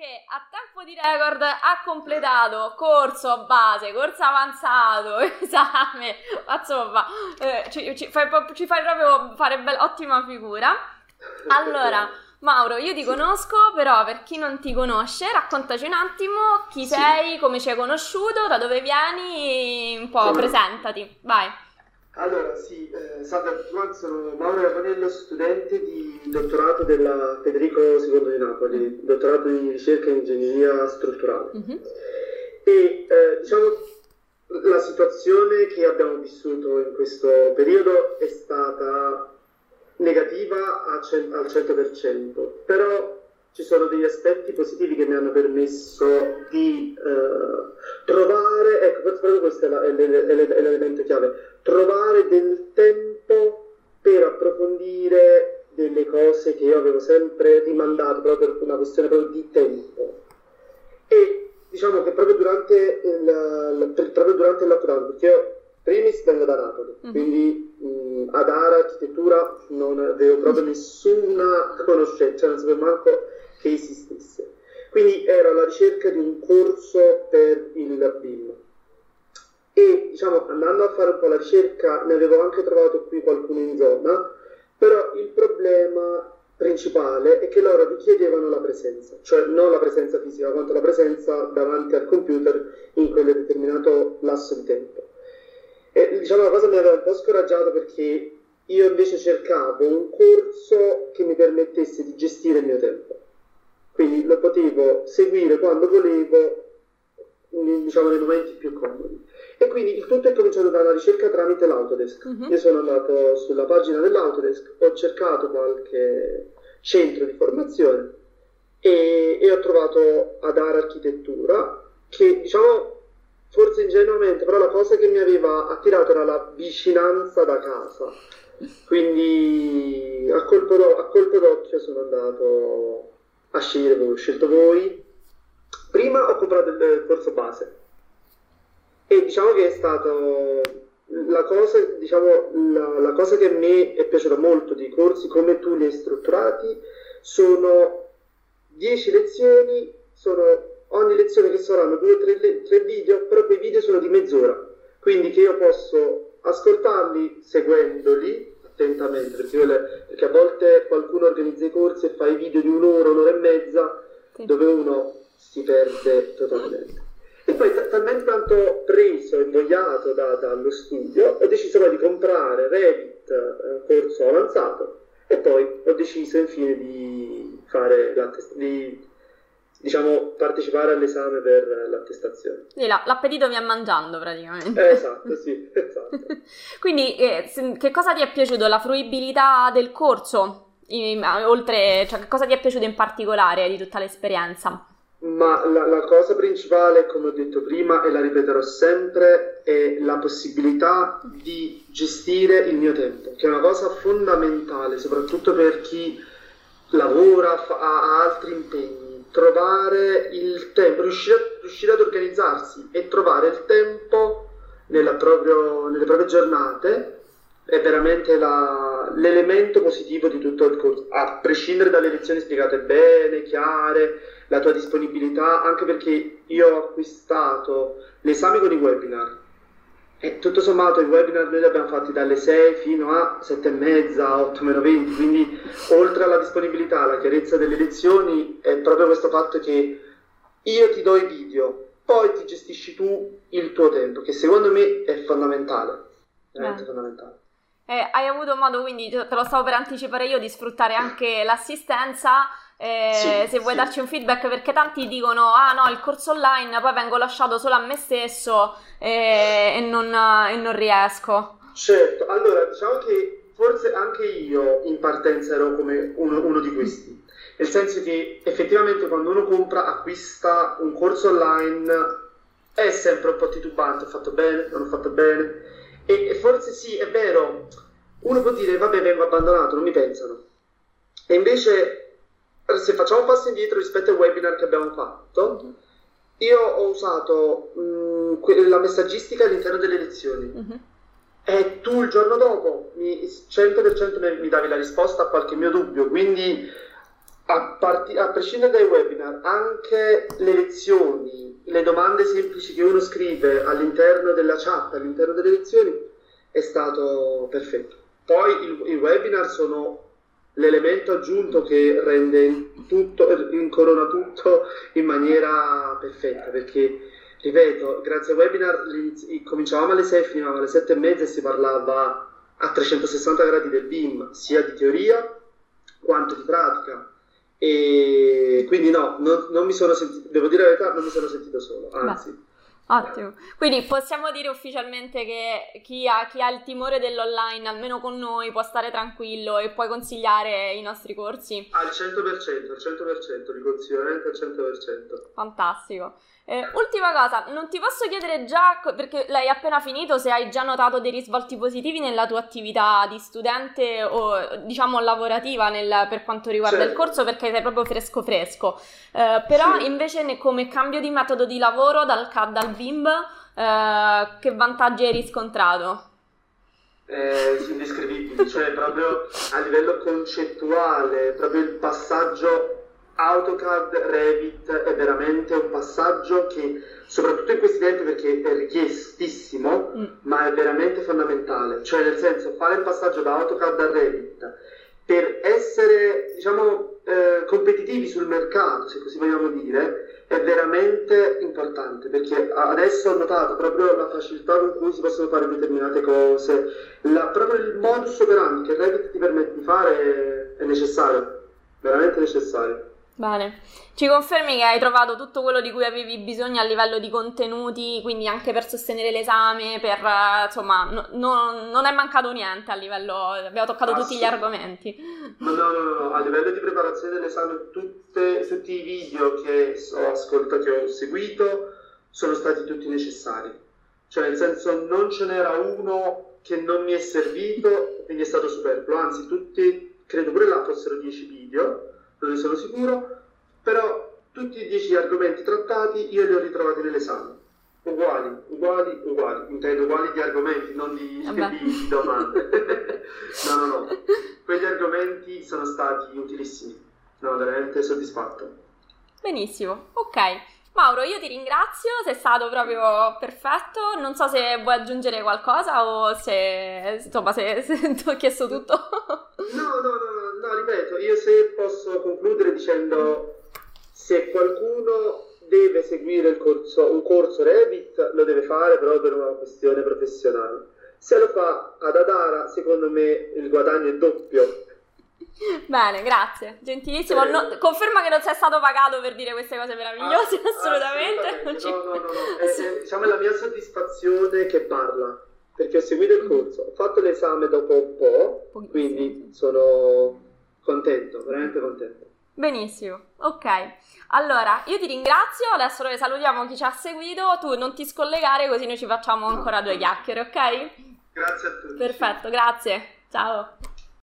che a tempo di record ha completato corso base, corso avanzato, esame, insomma, eh, ci, ci, fai, ci, fai, proprio fare be- ottima figura. Allora, Mauro, io ti conosco, però per chi non ti conosce, raccontaci un attimo chi sì. sei, come ci hai conosciuto, da dove vieni, un po' presentati, vai. Allora, sì, eh, salve a tutti, sono Mauro Ravanello, studente di dottorato della Federico II di Napoli, dottorato di ricerca in ingegneria strutturale. Mm-hmm. E eh, diciamo la situazione che abbiamo vissuto in questo periodo è stata negativa al 100%, però ci sono degli aspetti positivi che mi hanno permesso di uh, questo è, l'elemento chiave, trovare del tempo per approfondire delle cose che io avevo sempre rimandato proprio per una questione proprio di tempo. E diciamo che proprio durante il, proprio durante il lockdown, perché io primis vengo da Napoli, mm-hmm. quindi mh, ad Ara, architettura, non avevo proprio nessuna conoscenza, cioè non sapevo manco che esistesse. Quindi ero alla ricerca di un corso per il BIM. Diciamo, andando a fare un po' la ricerca, ne avevo anche trovato qui qualcuno in zona, però il problema principale è che loro richiedevano la presenza, cioè non la presenza fisica, quanto la presenza davanti al computer in quel determinato lasso di tempo. E diciamo la cosa mi aveva un po' scoraggiato perché io invece cercavo un corso che mi permettesse di gestire il mio tempo quindi lo potevo seguire quando volevo, diciamo nei momenti più comodi. Quindi il tutto è cominciato dalla ricerca tramite l'Autodesk. Uh-huh. Io sono andato sulla pagina dell'Autodesk, ho cercato qualche centro di formazione e, e ho trovato Adara Architettura, che diciamo forse ingenuamente, però la cosa che mi aveva attirato era la vicinanza da casa. Quindi a colpo, d'o- a colpo d'occhio sono andato a scegliere come ho scelto voi. Prima ho comprato il corso base e diciamo che è stato la cosa, diciamo, la, la cosa che a me è piaciuta molto di corsi come tu li hai strutturati sono 10 lezioni, sono ogni lezione che saranno due o tre, tre video, però quei video sono di mezz'ora, quindi che io posso ascoltarli seguendoli attentamente, perché, perché, a volte qualcuno organizza i corsi e fa i video di un'ora, un'ora e mezza, sì. dove uno si perde totalmente. E poi talmente tanto preso e invogliato da, dallo studio, ho deciso poi di comprare Revit eh, corso avanzato e poi ho deciso infine di fare la test- di diciamo, partecipare all'esame per l'attestazione. Sì, la, l'appetito mi mangiando praticamente. Eh, esatto, sì, esatto. Quindi eh, che cosa ti è piaciuto? La fruibilità del corso? In, oltre, cioè, che cosa ti è piaciuto in particolare di tutta l'esperienza? Ma la, la, cosa principale, come ho detto prima, e la ripeterò sempre, è la possibilità di gestire il mio tempo, che è una cosa fondamentale, soprattutto per chi lavora, fa, ha altri impegni. Trovare il tempo, riuscire, riuscire, ad organizzarsi e trovare il tempo proprio, nelle proprie giornate è veramente la, l'elemento positivo di tutto il corso, a prescindere dalle lezioni spiegate bene, chiare, la tua disponibilità, anche perché io ho acquistato l'esame con i webinar e tutto sommato i webinar noi li abbiamo fatti dalle 6 fino a 7 e mezza, 8 meno 20, quindi oltre alla disponibilità, alla chiarezza delle lezioni, è proprio questo fatto che io ti do i video, poi ti gestisci tu il tuo tempo, che secondo me è fondamentale, veramente eh. fondamentale. Eh, hai avuto modo, quindi te lo stavo per anticipare io, di sfruttare anche l'assistenza. Eh, sì, se vuoi sì. darci un feedback, perché tanti dicono: Ah no, il corso online, poi vengo lasciato solo a me stesso eh, e, non, e, non, riesco. Certo, allora diciamo che forse anche io in partenza ero come uno, uno di questi, nel senso che effettivamente quando uno compra, acquista un corso online, è sempre un po' titubante: ho fatto bene, non ho fatto bene, e, e forse sì, è vero, uno può dire: Vabbè, vengo abbandonato, non mi pensano. E invece se facciamo un passo indietro rispetto al webinar che abbiamo fatto, uh-huh. io ho usato mh, mm, la messaggistica all'interno delle lezioni. Uh-huh. E tu il giorno dopo mi, 100% mi davi la risposta a qualche mio dubbio, quindi a, part- a prescindere dai webinar, anche le lezioni, le domande semplici che uno scrive all'interno della chat, all'interno delle lezioni, è stato perfetto. Poi il, i webinar sono l'elemento aggiunto che rende tutto, incorona tutto in maniera perfetta, perché, ripeto, grazie ai webinar cominciavamo alle 6 finivamo alle 7 e mezza e si parlava a 360 gradi del BIM, sia di teoria quanto di pratica e quindi no, non, non, mi sono sentito, devo dire la verità, non mi sono sentito solo, anzi. Beh. Ottimo, quindi possiamo dire ufficialmente che chi ha, chi ha, il timore dell'online, almeno con noi, può stare tranquillo e puoi consigliare i nostri corsi? Al 100%, al 100%, li consiglio veramente al 100%. Fantastico. Eh, ultima cosa, non ti posso chiedere già, perché l'hai appena finito, se hai già notato dei risvolti positivi nella tua attività di studente o diciamo lavorativa nel, per quanto riguarda certo. il corso, perché sei proprio fresco fresco. Eh, però sì. invece come cambio di metodo di lavoro dal CAD al BIM, eh, che vantaggi hai riscontrato? Eh, indescrivibili, cioè proprio a livello concettuale, proprio il passaggio AutoCAD, Revit è veramente un passaggio che, soprattutto in questi tempi perché è richiestissimo, mm. ma è veramente fondamentale. Cioè, nel senso, fare il passaggio da AutoCAD a Revit per essere, diciamo, eh, competitivi sul mercato, se così vogliamo dire, è veramente importante perché adesso ho notato proprio la facilità con cui si possono fare determinate cose, la, proprio il modus operandi che Revit ti permette di fare è necessario, veramente necessario. Bene, ci confermi che hai trovato tutto quello di cui avevi bisogno a livello di contenuti, quindi anche per sostenere l'esame, per insomma, no, no, non è mancato niente a livello, abbiamo toccato tutti gli argomenti. No, no, no, no, a livello di preparazione dell'esame tutte, tutti i video che ho ascoltato, che ho seguito, sono stati tutti necessari. Cioè, nel senso, non ce n'era uno che non mi è servito, quindi è stato superfluo, anzi tutti, credo pure là fossero 10 video non ne sono sicuro, però tutti e dieci argomenti trattati io li ho ritrovati nell'esame. Uguali, uguali, uguali, intendo uguali di argomenti, non di, di domande. no, no, no. Quegli argomenti sono stati utilissimi. No, veramente soddisfatto. Benissimo, ok. Mauro, io ti ringrazio, sei stato proprio perfetto. Non so se vuoi aggiungere qualcosa o se insomma se, se ti ho chiesto tutto. no, no, no, ripeto, io se posso concludere dicendo se qualcuno deve seguire corso, un corso Revit lo deve fare però per una questione professionale. Se lo fa ad Adara, secondo me il guadagno è doppio. Bene, grazie, gentilissimo. No, conferma che non sei stato pagato per dire queste cose meravigliose, ah, assolutamente. assolutamente. No, no, no, no. È, è, diciamo, è la mia soddisfazione che parla perché ho seguito il corso, ho fatto l'esame dopo un po', quindi sono contento, veramente contento. Benissimo, ok. Allora, io ti ringrazio, adesso noi salutiamo chi ci ha seguito, tu non ti scollegare così noi ci facciamo ancora due chiacchiere, ok? Grazie a tutti. Perfetto, grazie. Ciao.